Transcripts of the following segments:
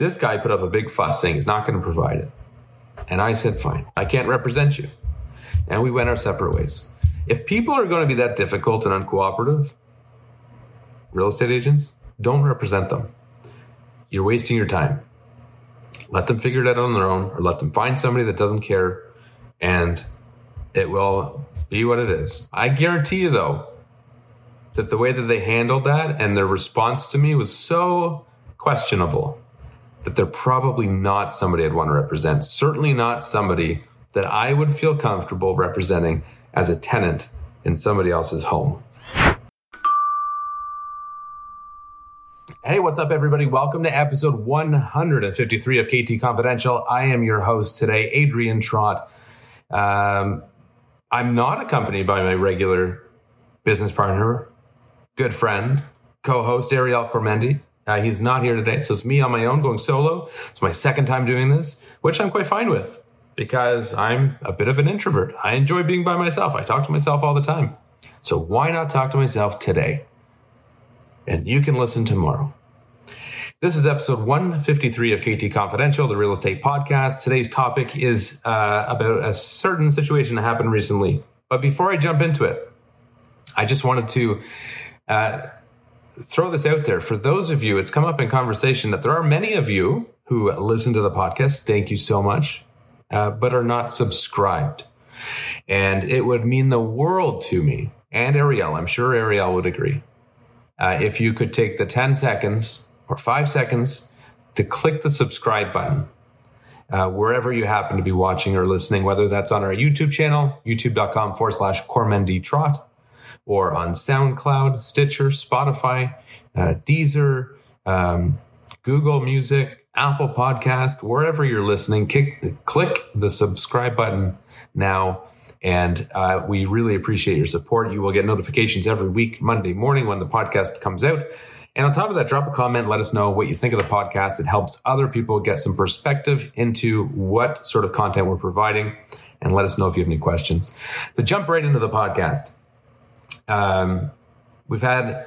This guy put up a big fuss saying he's not going to provide it. And I said, fine, I can't represent you. And we went our separate ways. If people are going to be that difficult and uncooperative, real estate agents, don't represent them. You're wasting your time. Let them figure it out on their own or let them find somebody that doesn't care and it will be what it is. I guarantee you, though, that the way that they handled that and their response to me was so questionable that they're probably not somebody I'd want to represent. Certainly not somebody that I would feel comfortable representing as a tenant in somebody else's home. Hey, what's up, everybody? Welcome to episode 153 of CT Confidential. I am your host today, Adrian Trott. Um, I'm not accompanied by my regular business partner, good friend, co host, Ariel Cormendi. Uh, he's not here today, so it's me on my own going solo. It's my second time doing this, which I'm quite fine with because I'm a bit of an introvert. I enjoy being by myself. I talk to myself all the time. So why not talk to myself today? And you can listen tomorrow. This is episode 153 of CT Confidential, the real estate podcast. Today's topic is uh, about a certain situation that happened recently. But before I jump into it, I just wanted to uh, throw this out there. For those of you, it's come up in conversation that there are many of you who listen to the podcast. Thank you so much, uh, but are not subscribed. And it would mean the world to me and Ariel. I'm sure Ariel would agree. Uh, if you could take the 10 seconds or five seconds to click the subscribe button uh, wherever you happen to be watching or listening, whether that's on our YouTube channel, youtube.com forward slash Cormendi Trott, or on SoundCloud, Stitcher, Spotify, uh, Deezer, um, Google Music, Apple Podcast, wherever you're listening, kick, click the subscribe button now. And uh, we really appreciate your support. You will get notifications every week, Monday morning when the podcast comes out. And on top of that, drop a comment, let us know what you think of the podcast. It helps other people get some perspective into what sort of content we're providing. And let us know if you have any questions. To jump right into the podcast, um, we've had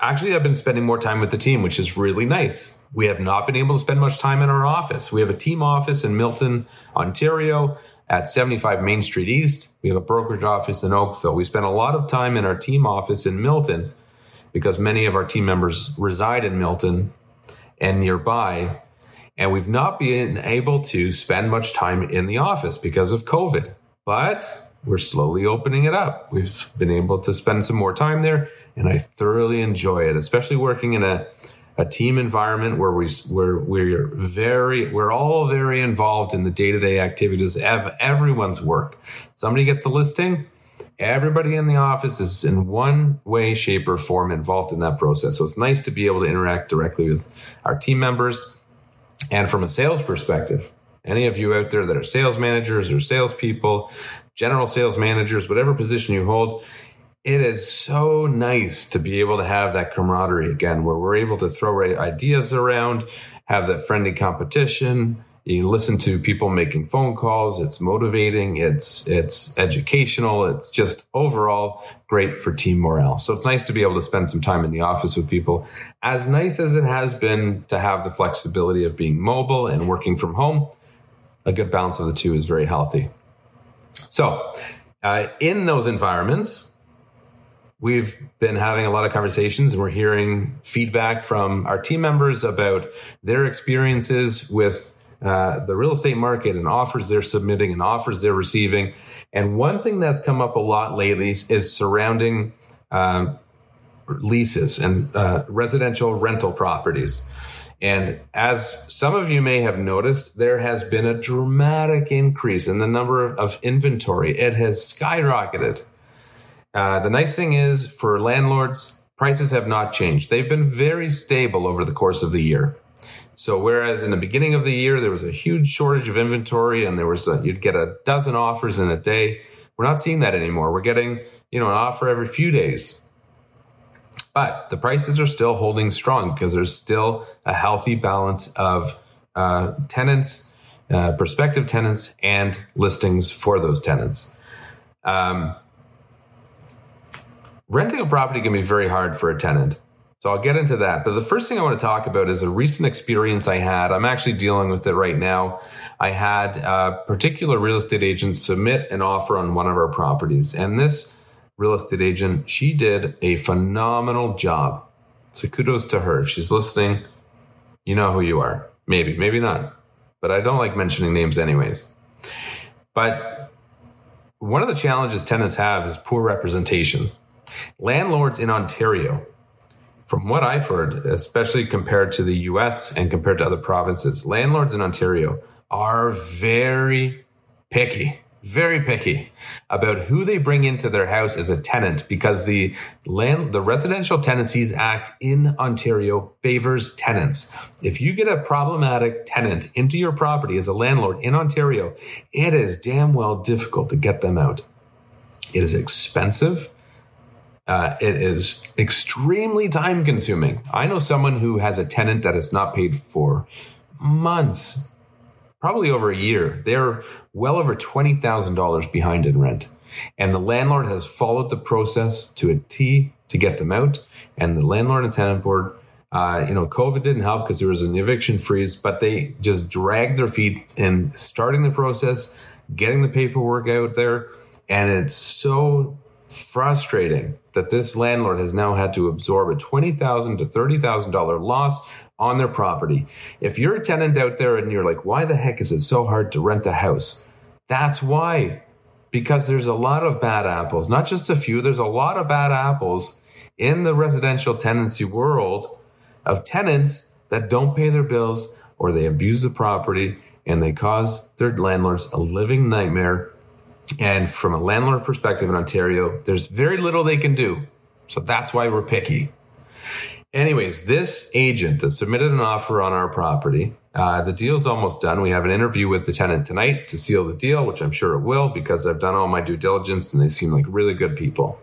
actually, I've been spending more time with the team, which is really nice. We have not been able to spend much time in our office. We have a team office in Milton, Ontario at 75 Main Street East. We have a brokerage office in Oakville. We spend a lot of time in our team office in Milton because many of our team members reside in Milton and nearby. And we've not been able to spend much time in the office because of COVID. But we're slowly opening it up. We've been able to spend some more time there, and I thoroughly enjoy it, especially working in a, a team environment where we where we're very we're all very involved in the day to day activities of everyone's work. Somebody gets a listing, everybody in the office is in one way, shape, or form involved in that process. So it's nice to be able to interact directly with our team members. And from a sales perspective, any of you out there that are sales managers or salespeople, general sales managers, whatever position you hold, it is so nice to be able to have that camaraderie again, where we're able to throw ideas around, have that friendly competition, you listen to people making phone calls. It's motivating. It's it's educational. It's just overall great for team morale. So it's nice to be able to spend some time in the office with people. As nice as it has been to have the flexibility of being mobile and working from home a good balance of the two is very healthy so uh, in those environments we've been having a lot of conversations and we're hearing feedback from our team members about their experiences with uh, the real estate market and offers they're submitting and offers they're receiving. And one thing that's come up a lot lately is surrounding uh, leases and uh, residential rental properties. And as some of you may have noticed, there has been a dramatic increase in the number of inventory. It has skyrocketed. Uh, the nice thing is for landlords, prices have not changed. They've been very stable over the course of the year. So whereas in the beginning of the year there was a huge shortage of inventory and there was a, you'd get a dozen offers in a day, we're not seeing that anymore. We're getting you know an offer every few days. But the prices are still holding strong because there's still a healthy balance of uh, tenants, uh, prospective tenants, and listings for those tenants. Um, renting a property can be very hard for a tenant So I'll get into that. But the first thing I want to talk about is a recent experience I had. I'm actually dealing with it right now. I had a particular real estate agent submit an offer on one of our properties. And this real estate agent, she did a phenomenal job. So kudos to her. If she's listening, you know who you are. Maybe, maybe not. But I don't like mentioning names anyways. But one of the challenges tenants have is poor representation. Landlords in Ontario from what I've heard, especially compared to the US and compared to other provinces, landlords in Ontario are very picky, very picky about who they bring into their house as a tenant because the land the Residential Tenancies Act in Ontario favors tenants. If you get a problematic tenant into your property as a landlord in Ontario, it is damn well difficult to get them out. It is expensive uh, it is extremely time consuming. I know someone who has a tenant that is not paid for months, probably over a year. They're well over $20,000 behind in rent. And the landlord has followed the process to a T to get them out. And the landlord and tenant board, uh, you know, COVID didn't help because there was an eviction freeze, but they just dragged their feet in starting the process, getting the paperwork out there. And it's so frustrating that this landlord has now had to absorb a $20,000 to $30,000 loss on their property. If you're a tenant out there and you're like, why the heck is it so hard to rent a house? That's why. Because there's a lot of bad apples, not just a few, there's a lot of bad apples in the residential tenancy world of tenants that don't pay their bills or they abuse the property and they cause their landlords a living nightmare and from a landlord perspective in Ontario, there's very little they can do. So that's why we're picky. Anyways, this agent that submitted an offer on our property, uh, the deal's almost done. We have an interview with the tenant tonight to seal the deal, which I'm sure it will because I've done all my due diligence and they seem like really good people.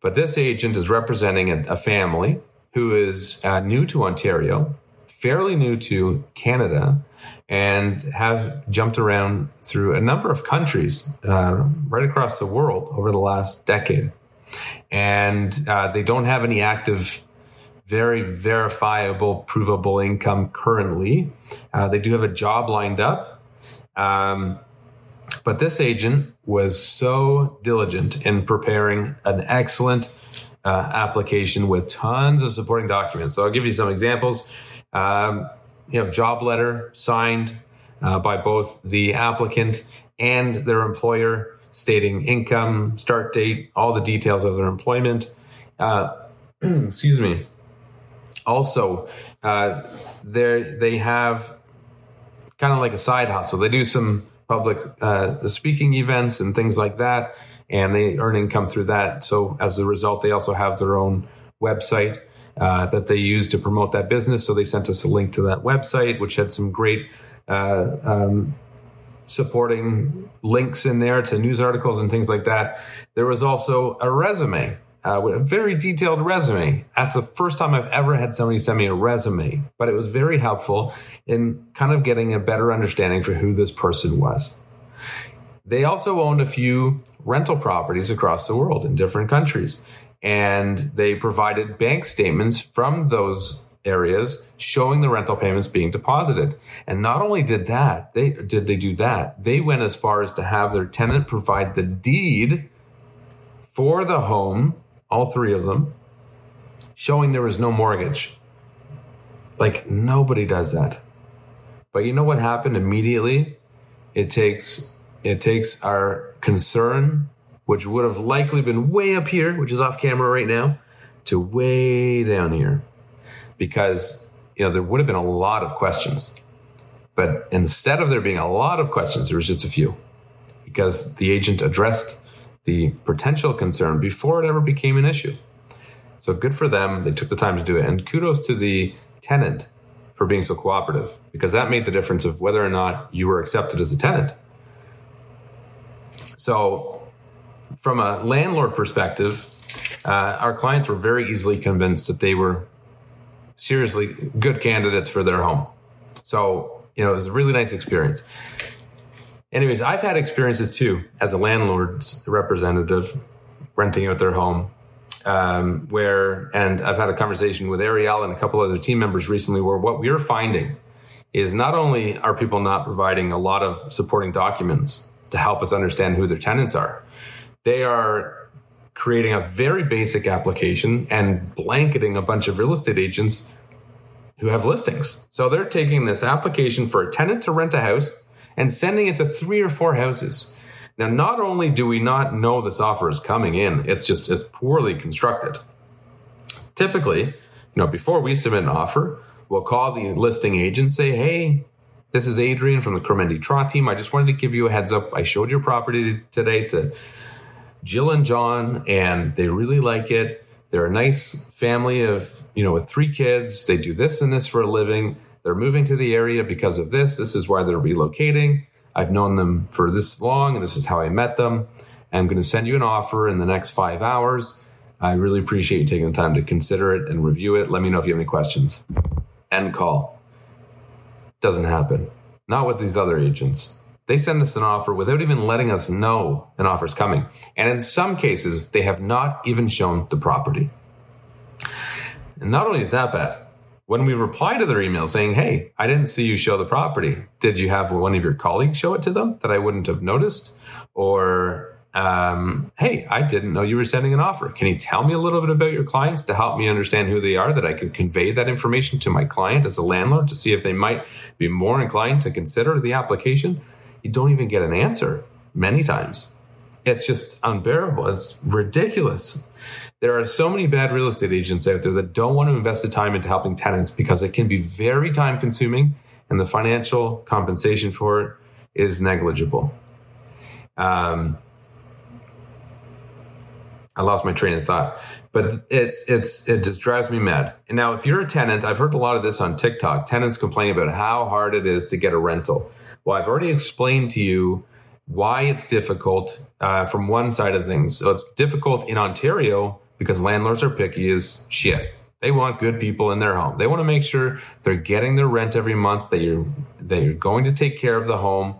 But this agent is representing a, a family who is uh, new to Ontario, fairly new to Canada, and have jumped around through a number of countries uh, right across the world over the last decade. And uh, they don't have any active, very verifiable, provable income currently. Uh, they do have a job lined up. Um, but this agent was so diligent in preparing an excellent uh, application with tons of supporting documents. So I'll give you some examples. Um, you know, job letter signed uh, by both the applicant and their employer stating income, start date, all the details of their employment. Uh, excuse me. Also, uh, they have kind of like a side hustle. They do some public uh, speaking events and things like that, and they earn income through that. So as a result, they also have their own website uh, that they use to promote that business. So they sent us a link to that website, which had some great uh, um, supporting links in there to news articles and things like that. There was also a resume. Uh, with a very detailed resume. That's the first time I've ever had somebody send me a resume, but it was very helpful in kind of getting a better understanding for who this person was. They also owned a few rental properties across the world in different countries and they provided bank statements from those areas showing the rental payments being deposited. And not only did that, they did they do that, they went as far as to have their tenant provide the deed for the home, all three of them, showing there was no mortgage. Like nobody does that. But you know what happened immediately? It takes it takes our concern which would have likely been way up here, which is off camera right now, to way down here. Because, you know, there would have been a lot of questions. But instead of there being a lot of questions, there was just a few. Because the agent addressed the potential concern before it ever became an issue. So good for them. They took the time to do it. And kudos to the tenant for being so cooperative because that made the difference of whether or not you were accepted as a tenant. So from a landlord perspective, uh, our clients were very easily convinced that they were seriously good candidates for their home. So, you know, it was a really nice experience. Anyways, I've had experiences too as a landlord's representative renting out their home. um, where, and I've had a conversation with Ariel and a couple other team members recently, where what we're finding is not only are people not providing a lot of supporting documents to help us understand who their tenants are, they are creating a very basic application and blanketing a bunch of real estate agents who have listings. So they're taking this application for a tenant to rent a house and sending it to three or four houses. Now, not only do we not know this offer is coming in, it's just it's poorly constructed. Typically, you know, before we submit an offer, we'll call the listing agent, say, "Hey, this is Adrian from the Cormendi Trott team. I just wanted to give you a heads up. I showed your property today to Jill and John, and they really like it. They're a nice family of, you know, with three kids. They do this and this for a living. They're moving to the area because of this. This is why they're relocating. I've known them for this long, and this is how I met them. I'm going to send you an offer in the next five hours. I really appreciate you taking the time to consider it and review it. Let me know if you have any questions. End call. Doesn't happen. Not with these other agents. They send us an offer without even letting us know an offer is coming. And in some cases, they have not even shown the property. And not only is that bad, when we reply to their email saying, Hey, I didn't see you show the property, did you have one of your colleagues show it to them that I wouldn't have noticed? Or, um, Hey, I didn't know you were sending an offer. Can you tell me a little bit about your clients to help me understand who they are, that I could convey that information to my client as a landlord to see if they might be more inclined to consider the application? You don't even get an answer many times. It's just unbearable. It's ridiculous. There are so many bad real estate agents out there that don't want to invest the time into helping tenants because it can be very time consuming and the financial compensation for it is negligible. Um, I lost my train of thought, but it's it's it just drives me mad. And now, if you're a tenant, I've heard a lot of this on TikTok. Tenants complain about how hard it is to get a rental. Well, I've already explained to you why it's difficult uh, from one side of things. So it's difficult in Ontario because landlords are picky as shit. They want good people in their home. They want to make sure they're getting their rent every month. That you're that you're going to take care of the home.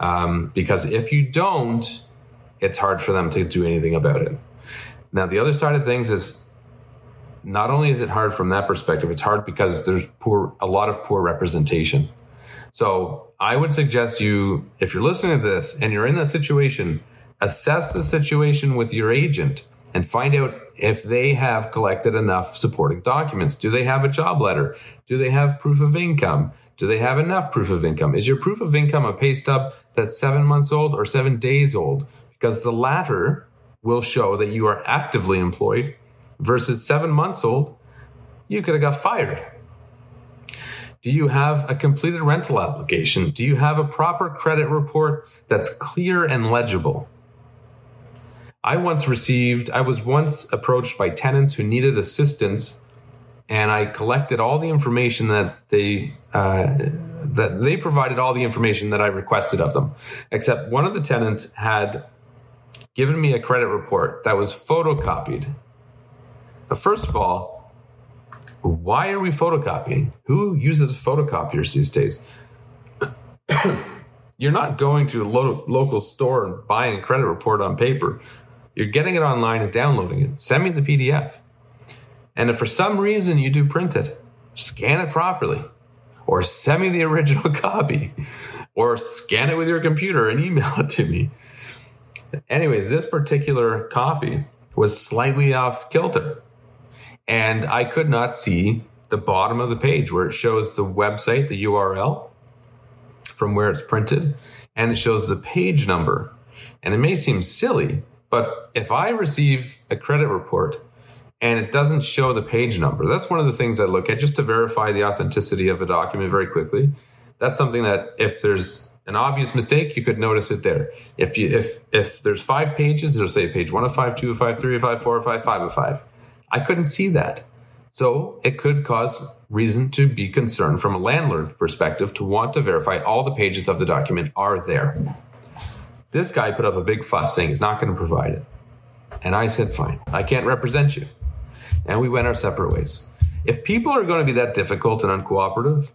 Um, because if you don't, it's hard for them to do anything about it. Now, the other side of things is not only is it hard from that perspective, it's hard because there's poor a lot of poor representation. So I would suggest you, if you're listening to this and you're in that situation, assess the situation with your agent and find out if they have collected enough supporting documents. Do they have a job letter? Do they have proof of income? Do they have enough proof of income? Is your proof of income a pay stub that's seven months old or seven days old? Because the latter will show that you are actively employed versus seven months old, you could have got fired. Do you have a completed rental application? Do you have a proper credit report that's clear and legible? I once received, I was once approached by tenants who needed assistance, and I collected all the information that they uh, that they provided all the information that I requested of them, except one of the tenants had given me a credit report that was photocopied. But first of all, why are we photocopying? Who uses photocopiers these days? You're not going to a lo- local store and buying a credit report on paper. You're getting it online and downloading it. Send me the PDF. And if for some reason you do print it, scan it properly, or send me the original copy, or scan it with your computer and email it to me. Anyways, this particular copy was slightly off kilter, and I could not see the bottom of the page where it shows the website, the URL from where it's printed, and it shows the page number. And it may seem silly, but if I receive a credit report and it doesn't show the page number, that's one of the things I look at just to verify the authenticity of a document very quickly. That's something that if there's an obvious mistake, you could notice it there. If you if if there's five pages, it'll say page one of five, two of five, three of five, four of five, five of five. I couldn't see that. So it could cause reason to be concerned from a landlord perspective to want to verify all the pages of the document are there. This guy put up a big fuss saying he's not going to provide it. And I said, fine, I can't represent you. And we went our separate ways. If people are going to be that difficult and uncooperative,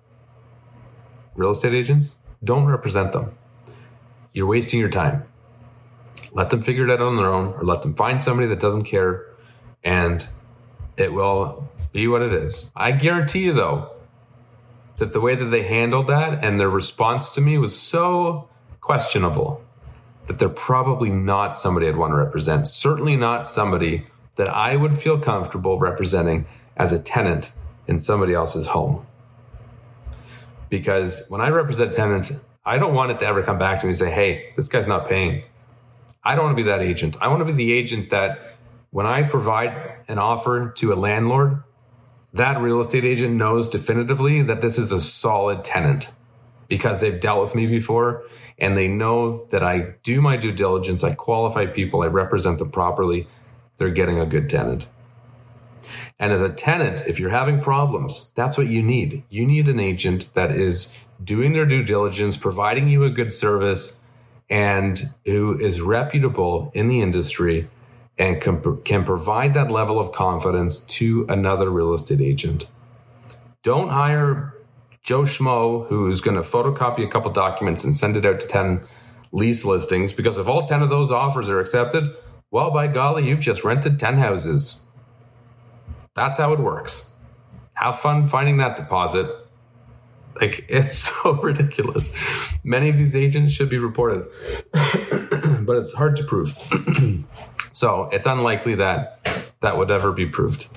real estate agents, don't represent them. You're wasting your time. Let them figure it out on their own or let them find somebody that doesn't care and it will be what it is. I guarantee you, though, that the way that they handled that and their response to me was so questionable that they're probably not somebody I'd want to represent. Certainly not somebody that I would feel comfortable representing as a tenant in somebody else's home. Because when I represent tenants, I don't want it to ever come back to me and say, hey, this guy's not paying. I don't want to be that agent. I want to be the agent that when I provide an offer to a landlord, that real estate agent knows definitively that this is a solid tenant because they've dealt with me before and they know that I do my due diligence, I qualify people, I represent them properly, they're getting a good tenant. And as a tenant, if you're having problems, that's what you need. You need an agent that is doing their due diligence, providing you a good service, and who is reputable in the industry and can, can provide that level of confidence to another real estate agent. Don't hire Joe Schmo, who's going to photocopy a couple documents and send it out to 10 lease listings, because if all 10 of those offers are accepted, well, by golly, you've just rented 10 houses. That's how it works. Have fun finding that deposit. Like, it's so ridiculous. Many of these agents should be reported, but it's hard to prove. so it's unlikely that that would ever be proved.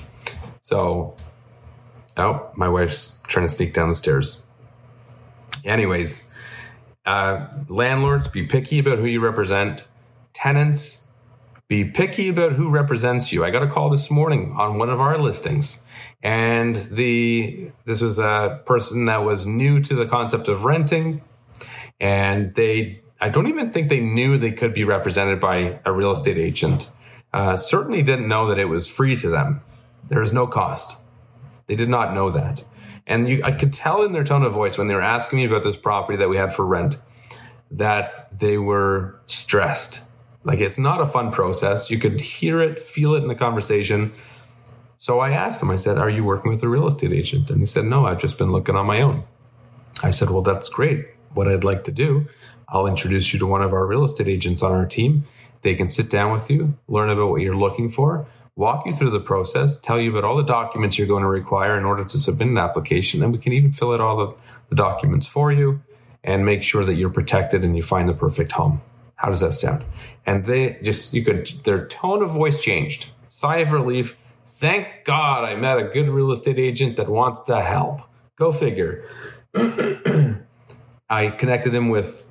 So, oh, my wife's trying to sneak down the stairs. Anyways, uh, landlords, be picky about who you represent. Tenants, be picky about who represents you. I got a call this morning on one of our listings, and the this was a person that was new to the concept of renting, and they I don't even think they knew they could be represented by a real estate agent. Uh, certainly didn't know that it was free to them. There is no cost. They did not know that, and you, I could tell in their tone of voice when they were asking me about this property that we had for rent that they were stressed like it's not a fun process. You could hear it, feel it in the conversation. So I asked them, I said, Are you working with a real estate agent? And he said, No, I've just been looking on my own. I said, Well, that's great. What I'd like to do, I'll introduce you to one of our real estate agents on our team. They can sit down with you, learn about what you're looking for, walk you through the process, tell you about all the documents you're going to require in order to submit an application. And we can even fill out all the, the documents for you and make sure that you're protected and you find the perfect home. How does that sound? And they just, you could, their tone of voice changed. Sigh of relief. Thank God I met a good real estate agent that wants to help. Go figure. I connected him with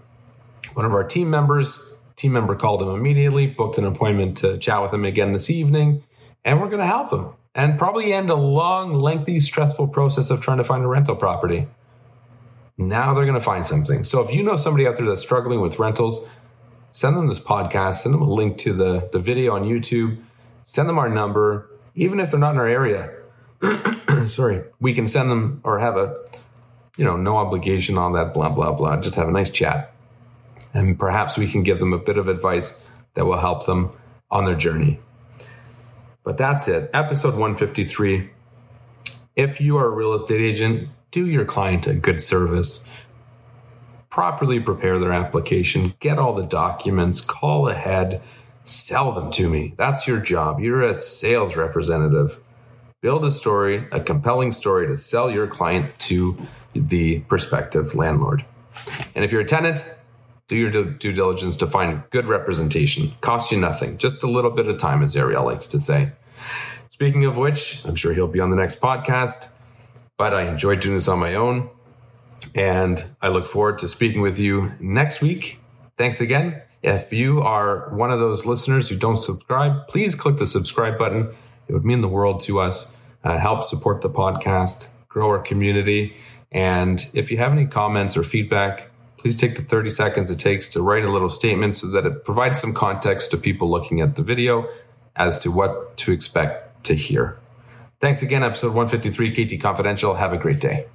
one of our team members. Team member called him immediately, booked an appointment to chat with him again this evening, and we're going to help them and probably end a long, lengthy, stressful process of trying to find a rental property. Now they're going to find something. So if you know somebody out there that's struggling with rentals, send them this podcast, send them a link to the, the video on YouTube, send them our number, even if they're not in our area. Sorry, we can send them or have a, you know, no obligation on that, blah, blah, blah. Just have a nice chat. And perhaps we can give them a bit of advice that will help them on their journey. But that's it. Episode 153. If you are a real estate agent, do your client a good service properly prepare their application, get all the documents, call ahead, sell them to me. That's your job. You're a sales representative. Build a story, a compelling story to sell your client to the prospective landlord. And if you're a tenant, do your due diligence to find good representation. Costs you nothing, just a little bit of time, as Ariel likes to say. Speaking of which, I'm sure he'll be on the next podcast, but I enjoyed doing this on my own. And I look forward to speaking with you next week. Thanks again. If you are one of those listeners who don't subscribe, please click the subscribe button. It would mean the world to us. Uh, help support the podcast, grow our community. And if you have any comments or feedback, please take the 30 seconds it takes to write a little statement so that it provides some context to people looking at the video as to what to expect to hear. Thanks again, episode 153, CT Confidential. Have a great day.